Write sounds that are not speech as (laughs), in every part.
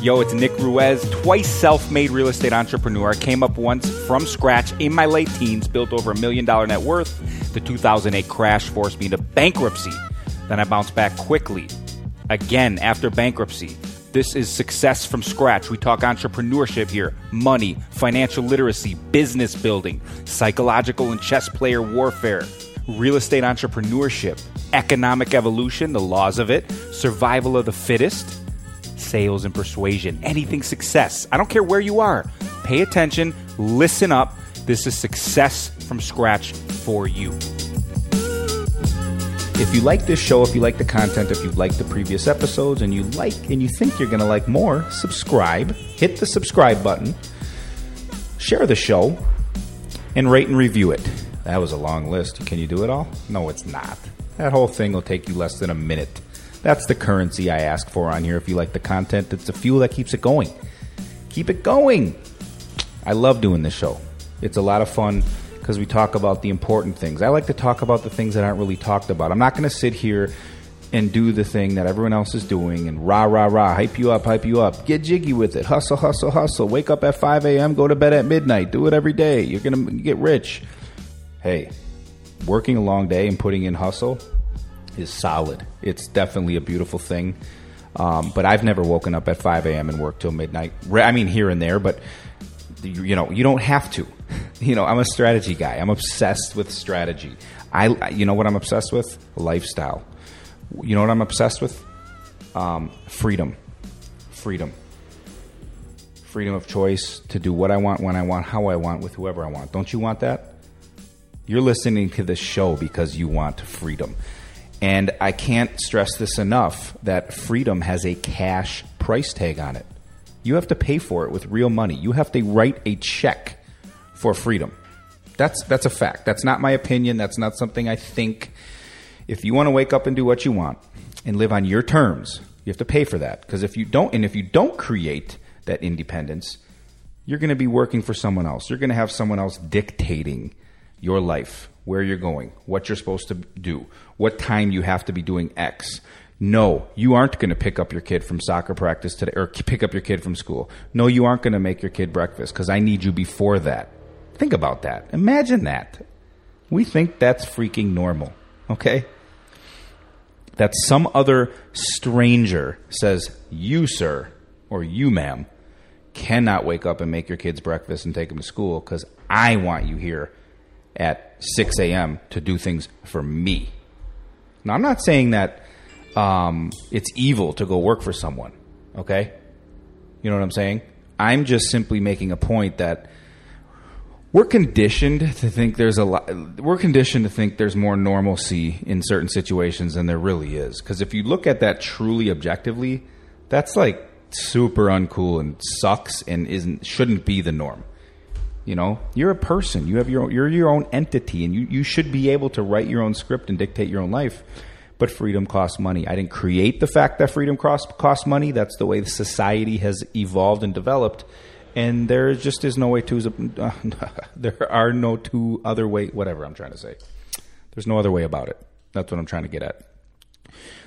Yo, it's Nick Ruiz, twice self made real estate entrepreneur. Came up once from scratch in my late teens, built over a million dollar net worth. The 2008 crash forced me into bankruptcy. Then I bounced back quickly. Again, after bankruptcy. This is success from scratch. We talk entrepreneurship here, money, financial literacy, business building, psychological and chess player warfare, real estate entrepreneurship, economic evolution, the laws of it, survival of the fittest sales and persuasion, anything success. I don't care where you are. Pay attention, listen up. This is success from scratch for you. If you like this show, if you like the content, if you like the previous episodes and you like and you think you're going to like more, subscribe. Hit the subscribe button. Share the show and rate and review it. That was a long list. Can you do it all? No, it's not. That whole thing will take you less than a minute. That's the currency I ask for on here. If you like the content, it's the fuel that keeps it going. Keep it going. I love doing this show. It's a lot of fun because we talk about the important things. I like to talk about the things that aren't really talked about. I'm not going to sit here and do the thing that everyone else is doing and rah, rah, rah, hype you up, hype you up. Get jiggy with it. Hustle, hustle, hustle. Wake up at 5 a.m., go to bed at midnight. Do it every day. You're going to get rich. Hey, working a long day and putting in hustle is solid. It's definitely a beautiful thing. Um, but I've never woken up at 5 a.m. and worked till midnight. I mean, here and there, but you know, you don't have to. (laughs) You know, I'm a strategy guy. I'm obsessed with strategy. I, you know what I'm obsessed with? Lifestyle. You know what I'm obsessed with? Um, freedom. Freedom. Freedom of choice to do what I want, when I want, how I want, with whoever I want. Don't you want that? You're listening to this show because you want freedom. And I can't stress this enough that freedom has a cash price tag on it. You have to pay for it with real money. You have to write a check for freedom. That's that's a fact. That's not my opinion. That's not something I think. If you want to wake up and do what you want and live on your terms, you have to pay for that. Because if you don't, and if you don't create that independence, you're going to be working for someone else. You're going to have someone else dictating your life, where you're going, what you're supposed to do, what time you have to be doing X. No, you aren't going to pick up your kid from soccer practice today or pick up your kid from school. No, you aren't going to make your kid breakfast because I need you before that. Think about that. Imagine that. We think that's freaking normal, okay? That some other stranger says, you, sir, or you, ma'am, cannot wake up and make your kids breakfast and take them to school because I want you here at 6 a.m. to do things for me. Now, I'm not saying that um, it's evil to go work for someone, okay? You know what I'm saying? I'm just simply making a point that we're conditioned to think there's a lot, we're conditioned to think there's more normalcy in certain situations than there really is. Because if you look at that truly objectively, that's like super uncool and sucks and isn't shouldn't be the norm. You know, you're a person. You have your own, you're your own entity, and you, you should be able to write your own script and dictate your own life. But freedom costs money. I didn't create the fact that freedom costs cost money. That's the way the society has evolved and developed. And there just is no way to. Uh, (laughs) there are no two other way. Whatever I'm trying to say. There's no other way about it. That's what I'm trying to get at.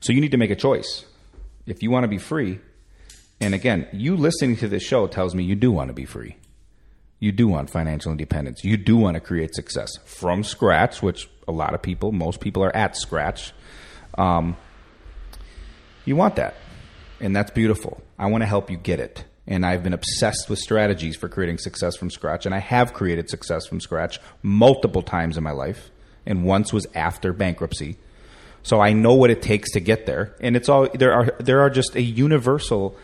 So you need to make a choice. If you want to be free, and again, you listening to this show tells me you do want to be free. You do want financial independence. You do want to create success from scratch, which a lot of people, most people are at scratch. Um, you want that. And that's beautiful. I want to help you get it. And I've been obsessed with strategies for creating success from scratch. And I have created success from scratch multiple times in my life. And once was after bankruptcy. So I know what it takes to get there. And it's all there are there are just a universal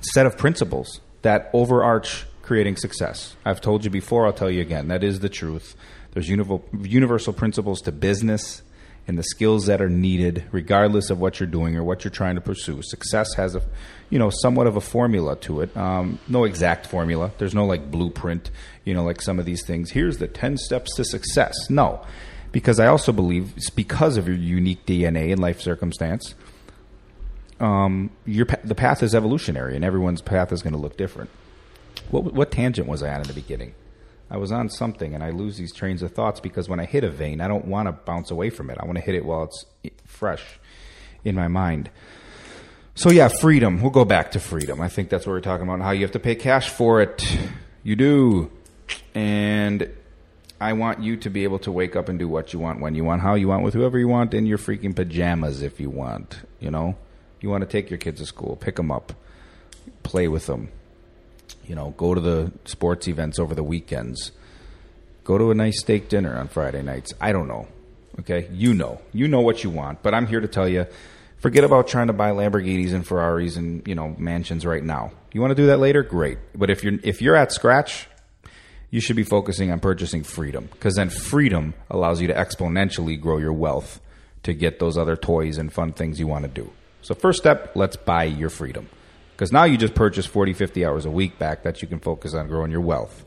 set of principles that overarch creating success. I've told you before, I'll tell you again. That is the truth. There's universal principles to business and the skills that are needed, regardless of what you're doing or what you're trying to pursue. Success has a, you know, somewhat of a formula to it. Um, no exact formula. There's no like blueprint. You know, like some of these things. Here's the ten steps to success. No, because I also believe it's because of your unique DNA and life circumstance. Um, your the path is evolutionary, and everyone's path is going to look different. What what tangent was I on in the beginning? I was on something, and I lose these trains of thoughts because when I hit a vein, I don't want to bounce away from it. I want to hit it while it's fresh in my mind. So yeah, freedom. We'll go back to freedom. I think that's what we're talking about. How you have to pay cash for it. You do, and I want you to be able to wake up and do what you want, when you want, how you want, with whoever you want, in your freaking pajamas if you want. You know, you want to take your kids to school, pick them up, play with them. You know, go to the sports events over the weekends. Go to a nice steak dinner on Friday nights. I don't know. Okay, you know, you know what you want, but I'm here to tell you. Forget about trying to buy Lamborghinis and Ferraris and you know mansions right now. You want to do that later, great. But if you're if you're at scratch, you should be focusing on purchasing freedom because then freedom allows you to exponentially grow your wealth to get those other toys and fun things you want to do. So, first step, let's buy your freedom because now you just purchase 40, 50 hours a week back that you can focus on growing your wealth.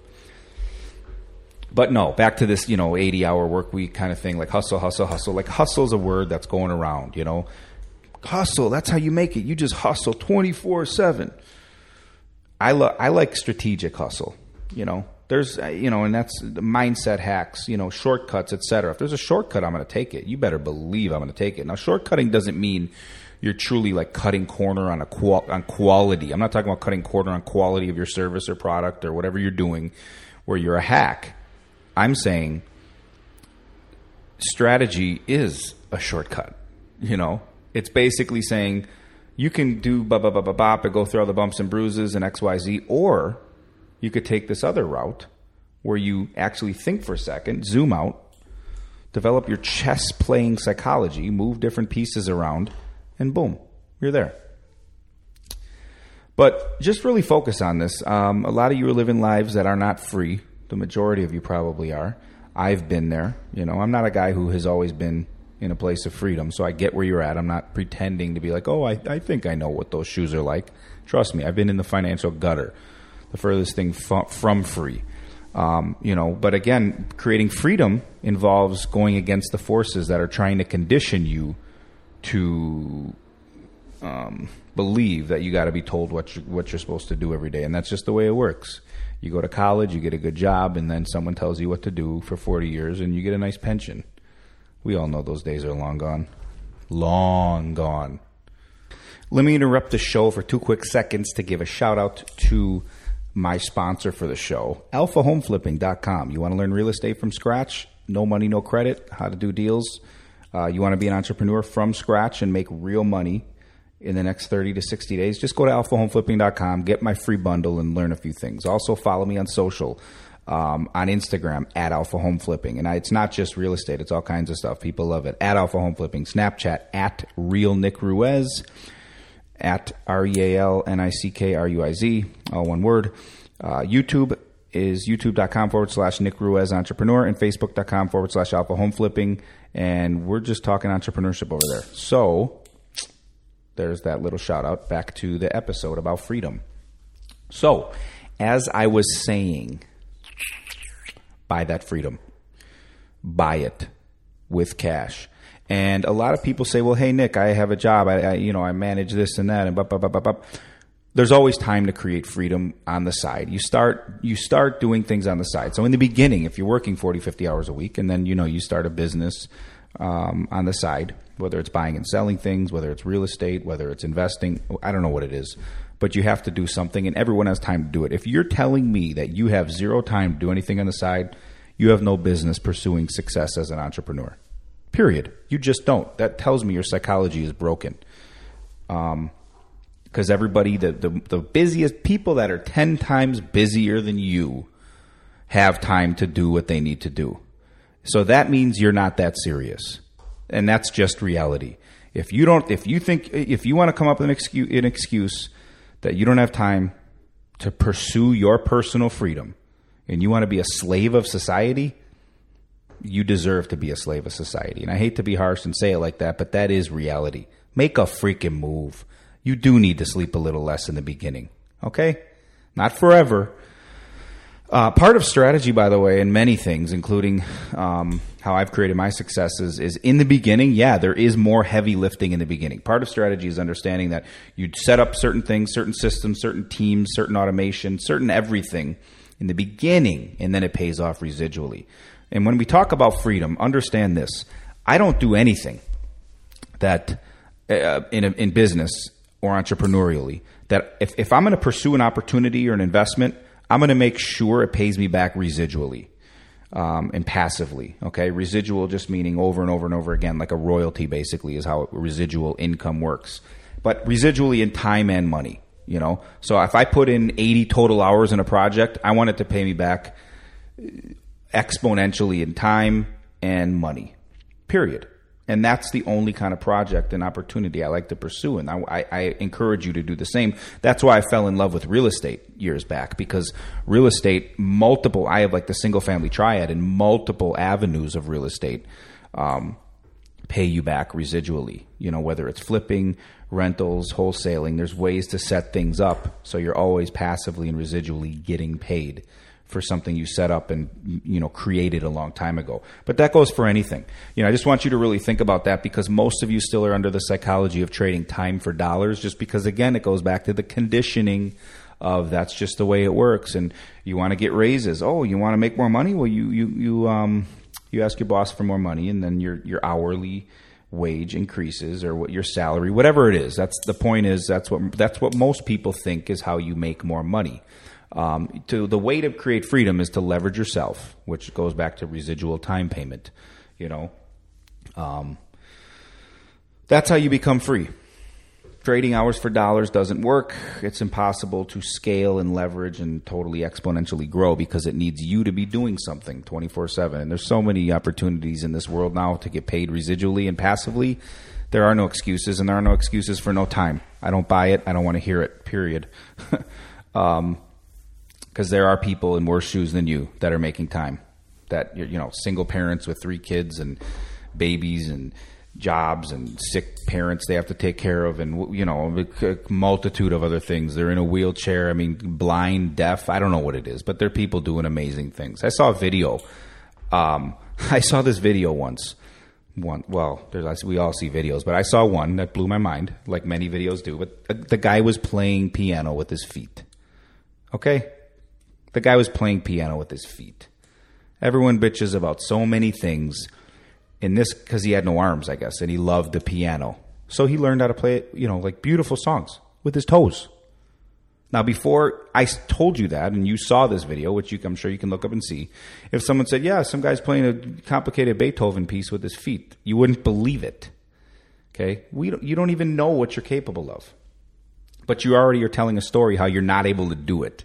But no, back to this, you know, 80 hour work week kind of thing, like hustle, hustle, hustle. Like hustle is a word that's going around, you know. Hustle, that's how you make it. You just hustle 24 7. I, lo- I like strategic hustle, you know there's uh, you know and that's mindset hacks you know shortcuts etc if there's a shortcut i'm going to take it you better believe i'm going to take it now shortcutting doesn't mean you're truly like cutting corner on a qual- on quality. I'm not talking about cutting corner on quality of your service or product or whatever you're doing where you're a hack. I'm saying strategy is a shortcut you know? It's basically saying you can do bop bop bop bop and go through all the bumps and bruises and xyz or you could take this other route where you actually think for a second, zoom out, develop your chess playing psychology, move different pieces around, and boom, you're there. But just really focus on this. Um, a lot of you are living lives that are not free. The majority of you probably are. I've been there. You know, I'm not a guy who has always been in a place of freedom, so I get where you're at. I'm not pretending to be like, oh, I, I think I know what those shoes are like. Trust me, I've been in the financial gutter the furthest thing from free. Um, you know, but again, creating freedom involves going against the forces that are trying to condition you to um, believe that you got to be told what you, what you're supposed to do every day, and that's just the way it works. You go to college, you get a good job, and then someone tells you what to do for 40 years, and you get a nice pension. We all know those days are long gone. Long gone. Let me interrupt the show for two quick seconds to give a shout out to my sponsor for the show, alphahomeflipping.com. You want to learn real estate from scratch? No money, no credit, how to do deals. Uh, you want to be an entrepreneur from scratch and make real money in the next 30 to 60 days? Just go to alphahomeflipping.com, get my free bundle, and learn a few things. Also, follow me on social. Um, on Instagram at Alpha Home Flipping. And I, it's not just real estate, it's all kinds of stuff. People love it. At Alpha Home Flipping. Snapchat at Real Nick Ruiz at R E A L N I C K R U I Z, all one word. Uh, YouTube is youtube.com forward slash Nick Ruiz Entrepreneur and facebook.com forward slash Alpha Home Flipping. And we're just talking entrepreneurship over there. So there's that little shout out back to the episode about freedom. So, as I was saying, buy that freedom, buy it with cash. And a lot of people say, "Well, hey Nick, I have a job. I, I you know I manage this and that and blah, blah, blah, blah, blah. There's always time to create freedom on the side. You start you start doing things on the side. So in the beginning, if you're working 40, 50 hours a week, and then you know you start a business um, on the side, whether it's buying and selling things, whether it's real estate, whether it's investing, I don't know what it is, but you have to do something, and everyone has time to do it. If you're telling me that you have zero time to do anything on the side, you have no business pursuing success as an entrepreneur. Period. You just don't. That tells me your psychology is broken. Um, because everybody, the, the the busiest people that are ten times busier than you, have time to do what they need to do. So that means you're not that serious, and that's just reality. If you don't, if you think, if you want to come up with an excuse, an excuse that you don't have time to pursue your personal freedom, and you want to be a slave of society, you deserve to be a slave of society. And I hate to be harsh and say it like that, but that is reality. Make a freaking move. You do need to sleep a little less in the beginning. Okay? Not forever. Uh, part of strategy, by the way, in many things, including um, how I've created my successes, is in the beginning, yeah, there is more heavy lifting in the beginning. Part of strategy is understanding that you set up certain things, certain systems, certain teams, certain automation, certain everything in the beginning, and then it pays off residually. And when we talk about freedom, understand this. I don't do anything that uh, in, in business or entrepreneurially that if, if I'm going to pursue an opportunity or an investment, I'm going to make sure it pays me back residually um, and passively. Okay, residual just meaning over and over and over again, like a royalty basically is how residual income works. But residually in time and money, you know. So if I put in 80 total hours in a project, I want it to pay me back exponentially in time and money. Period. And that's the only kind of project and opportunity I like to pursue. And I, I, I, encourage you to do the same. That's why I fell in love with real estate years back because real estate, multiple, I have like the single family triad and multiple avenues of real estate um, pay you back residually. You know, whether it's flipping, rentals, wholesaling, there's ways to set things up so you're always passively and residually getting paid for something you set up and you know created a long time ago. But that goes for anything. You know, I just want you to really think about that because most of you still are under the psychology of trading time for dollars just because again it goes back to the conditioning of that's just the way it works and you want to get raises. Oh, you want to make more money? Well, you you you um you ask your boss for more money and then your your hourly wage increases or what your salary whatever it is that's the point is that's what that's what most people think is how you make more money um, to the way to create freedom is to leverage yourself, which goes back to residual time payment. You know, um, that's how you become free. Trading hours for dollars doesn't work. It's impossible to scale and leverage and totally exponentially grow because it needs you to be doing something 24 7. And there's so many opportunities in this world now to get paid residually and passively. There are no excuses, and there are no excuses for no time. I don't buy it. I don't want to hear it, period. (laughs) um, because there are people in worse shoes than you that are making time. That you know, single parents with three kids and babies and jobs and sick parents they have to take care of, and you know, a multitude of other things. They're in a wheelchair. I mean, blind, deaf. I don't know what it is, but they're people doing amazing things. I saw a video. Um, (laughs) I saw this video once. One, well, we all see videos, but I saw one that blew my mind, like many videos do. But the guy was playing piano with his feet. Okay, the guy was playing piano with his feet. Everyone bitches about so many things. In this, because he had no arms, I guess, and he loved the piano. So he learned how to play it, you know, like beautiful songs with his toes. Now, before I told you that, and you saw this video, which you, I'm sure you can look up and see, if someone said, "Yeah, some guy's playing a complicated Beethoven piece with his feet," you wouldn't believe it. Okay, we don't, you don't even know what you're capable of, but you already are telling a story how you're not able to do it.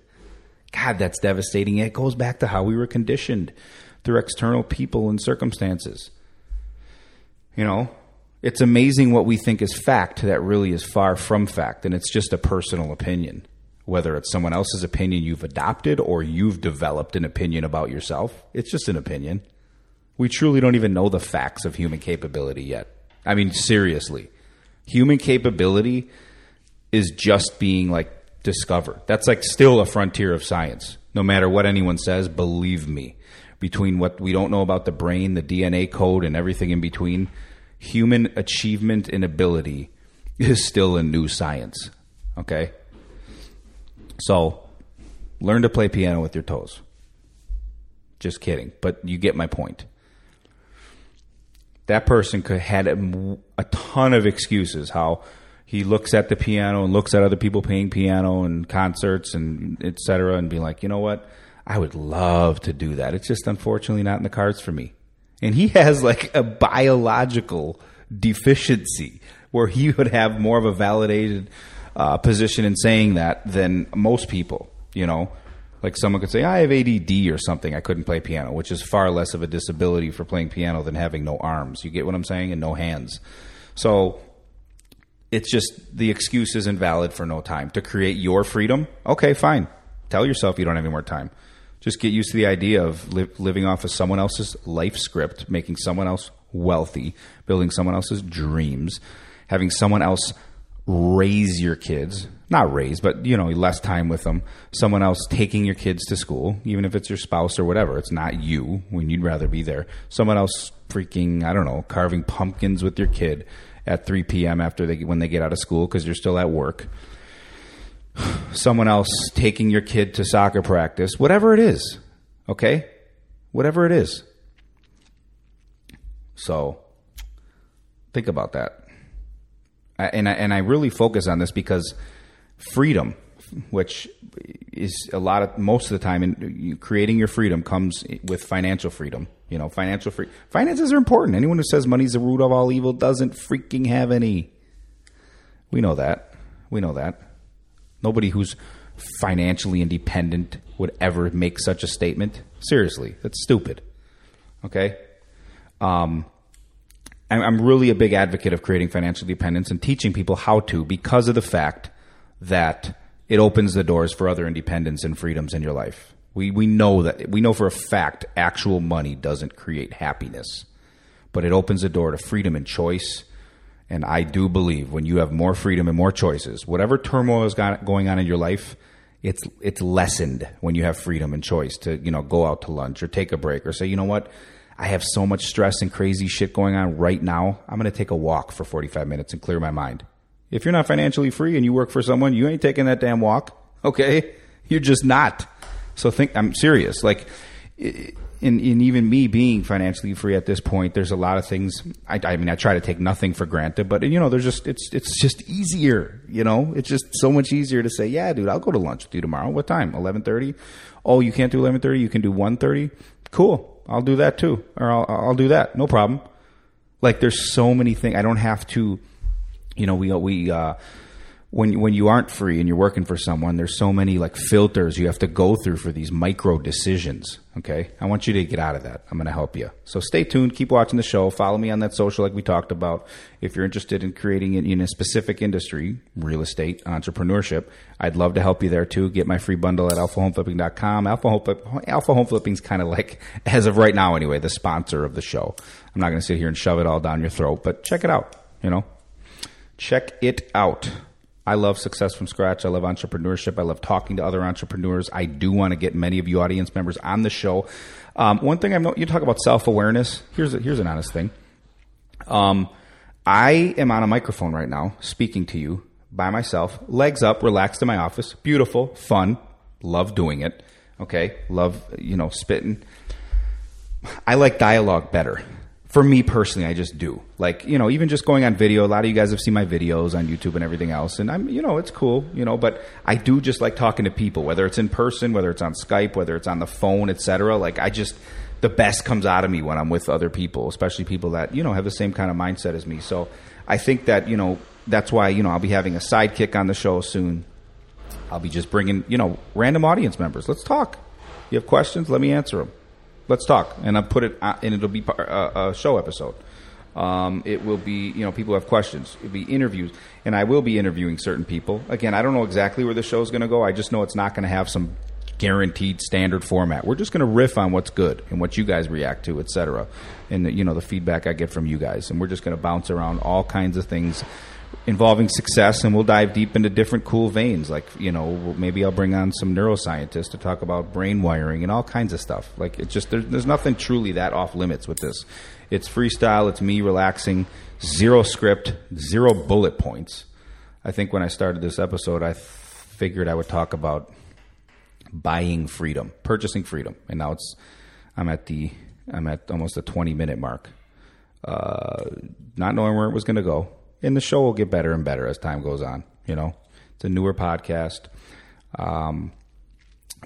God, that's devastating. It goes back to how we were conditioned through external people and circumstances. You know, it's amazing what we think is fact that really is far from fact, and it's just a personal opinion. Whether it's someone else's opinion you've adopted or you've developed an opinion about yourself, it's just an opinion. We truly don't even know the facts of human capability yet. I mean, seriously. Human capability is just being like discover. That's like still a frontier of science. No matter what anyone says, believe me. Between what we don't know about the brain, the DNA code, and everything in between, human achievement and ability is still a new science. Okay? So, learn to play piano with your toes. Just kidding, but you get my point. That person could had a, a ton of excuses how he looks at the piano and looks at other people playing piano and concerts and etc. and be like, you know what? I would love to do that. It's just unfortunately not in the cards for me. And he (laughs) has like a biological deficiency where he would have more of a validated uh, position in saying that than most people. You know, like someone could say, I have ADD or something. I couldn't play piano, which is far less of a disability for playing piano than having no arms. You get what I'm saying? And no hands. So it's just the excuse isn't valid for no time. To create your freedom, okay, fine. Tell yourself you don't have any more time. Just get used to the idea of li- living off of someone else's life script, making someone else wealthy, building someone else's dreams, having someone else raise your kids. Not raise, but you know, less time with them. Someone else taking your kids to school, even if it's your spouse or whatever. It's not you when you'd rather be there. Someone else freaking, I don't know, carving pumpkins with your kid at 3 p.m. after they when they get out of school because you're still at work. Someone else taking your kid to soccer practice, whatever it is, okay? Whatever it is. So think about that. I- and I, and I really focus on this because freedom, which is a lot of most of the time, in creating your freedom comes with financial freedom. You know, financial free finances are important. Anyone who says money's the root of all evil doesn't freaking have any. We know that. We know that. Nobody who's financially independent would ever make such a statement. Seriously, that's stupid. Okay. Um, I'm, really a big advocate of creating financial independence and teaching people how to because of the fact that it opens the doors for other independence and freedoms in your life. We, we know that we know for a fact actual money doesn't create happiness, but it opens the door to freedom and choice. And I do believe when you have more freedom and more choices, whatever turmoil is got- going on in your life, it's it's lessened when you have freedom and choice to you know go out to lunch or take a break or say you know what I have so much stress and crazy shit going on right now. I'm going to take a walk for 45 minutes and clear my mind. If you're not financially free and you work for someone, you ain't taking that damn walk. (laughs) Okay, you're just not. So think I'm serious. Like, in, in even me being financially free at this point, there's a lot of things. I, I mean, I try to take nothing for granted, but you know, there's just it's it's just easier. You know, it's just so much easier to say, yeah, dude, I'll go to lunch with you tomorrow. What time? Eleven thirty. Oh, you can't do eleven thirty. You can do one thirty. Cool. I'll do that too, or I'll I'll do that. No problem. Like, there's so many things. I don't have to. You know, we we uh, when when you aren't free and you're working for someone, there's so many like filters you have to go through for these micro decisions. Okay, I want you to get out of that. I'm going to help you. So stay tuned. Keep watching the show. Follow me on that social, like we talked about. If you're interested in creating it in a specific industry, real estate, entrepreneurship, I'd love to help you there too. Get my free bundle at alphahomeflipping.com. Alpha Home, Alpha Home Flipping's kind of like, (laughs) as of right now anyway, the sponsor of the show. I'm not going to sit here and shove it all down your throat, but check it out. You know, check it out. I love success from scratch. I love entrepreneurship. I love talking to other entrepreneurs. I do want to get many of you audience members on the show. Um, one thing I've known, you talk about self awareness. Here's here's an honest thing. Um, I am on a microphone right now, speaking to you by myself, legs up, relaxed in my office. Beautiful, fun, love doing it. Okay, love you know spitting. I like dialogue better. For me personally, I just do. Like, you know, even just going on video, a lot of you guys have seen my videos on YouTube and everything else. And I'm, you know, it's cool, you know, but I do just like talking to people, whether it's in person, whether it's on Skype, whether it's on the phone, etc. Like, I just, the best comes out of me when I'm with other people, especially people that, you know, have the same kind of mindset as me. So I think that, you know, that's why, you know, I'll be having a sidekick on the show soon. I'll be just bringing, you know, random audience members. Let's talk. You have questions? Let me answer them. Let's talk. And I'll put it, uh, and it'll be par- uh, a show episode. Um, it will be, you know, people have questions. It'll be interviews. And I will be interviewing certain people. Again, I don't know exactly where the show's going to go. I just know it's not going to have some guaranteed standard format. We're just going to riff on what's good and what you guys react to, etc. And, the, you know, the feedback I get from you guys. And we're just going to bounce around all kinds of things involving success and we'll dive deep into different cool veins. Like you know maybe i'll bring on some neuroscientists to talk about brain wiring and all kinds of stuff. Like it's just there's, there's nothing truly that off limits with this. It's freestyle it's me relaxing zero script zero bullet points. I think when i started this episode i figured i would talk about buying freedom purchasing freedom. And now it's i'm at the i'm at almost a 20 minute mark. Uh, not knowing where it was going to go. And the show will get better and better as time goes on. You know, it's a newer podcast. Um,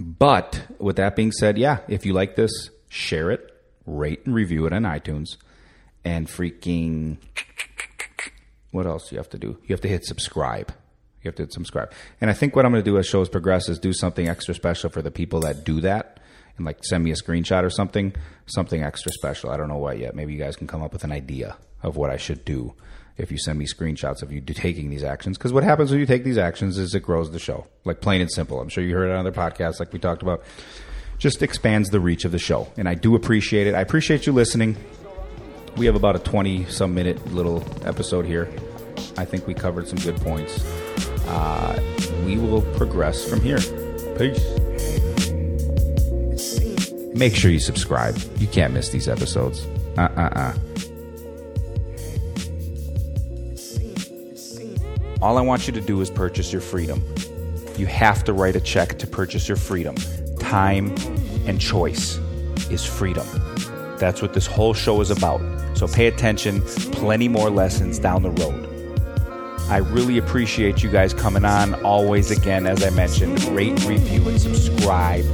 but with that being said, yeah, if you like this, share it, rate and review it on iTunes, and freaking what else you have to do? You have to hit subscribe. You have to hit subscribe. And I think what I'm going to do as shows progress is do something extra special for the people that do that and like send me a screenshot or something, something extra special. I don't know what yet. Maybe you guys can come up with an idea of what I should do if you send me screenshots of you taking these actions. Because what happens when you take these actions is it grows the show, like plain and simple. I'm sure you heard it on other podcasts, like we talked about. Just expands the reach of the show, and I do appreciate it. I appreciate you listening. We have about a 20 some minute little episode here. I think we covered some good points. Uh, we will progress from here. Peace. Make sure you subscribe. You can't miss these episodes. Uh uh uh. All I want you to do is purchase your freedom. You have to write a check to purchase your freedom. Time and choice is freedom. That's what this whole show is about. So pay attention, plenty more lessons down the road. I really appreciate you guys coming on. Always, again, as I mentioned, rate, review, and subscribe.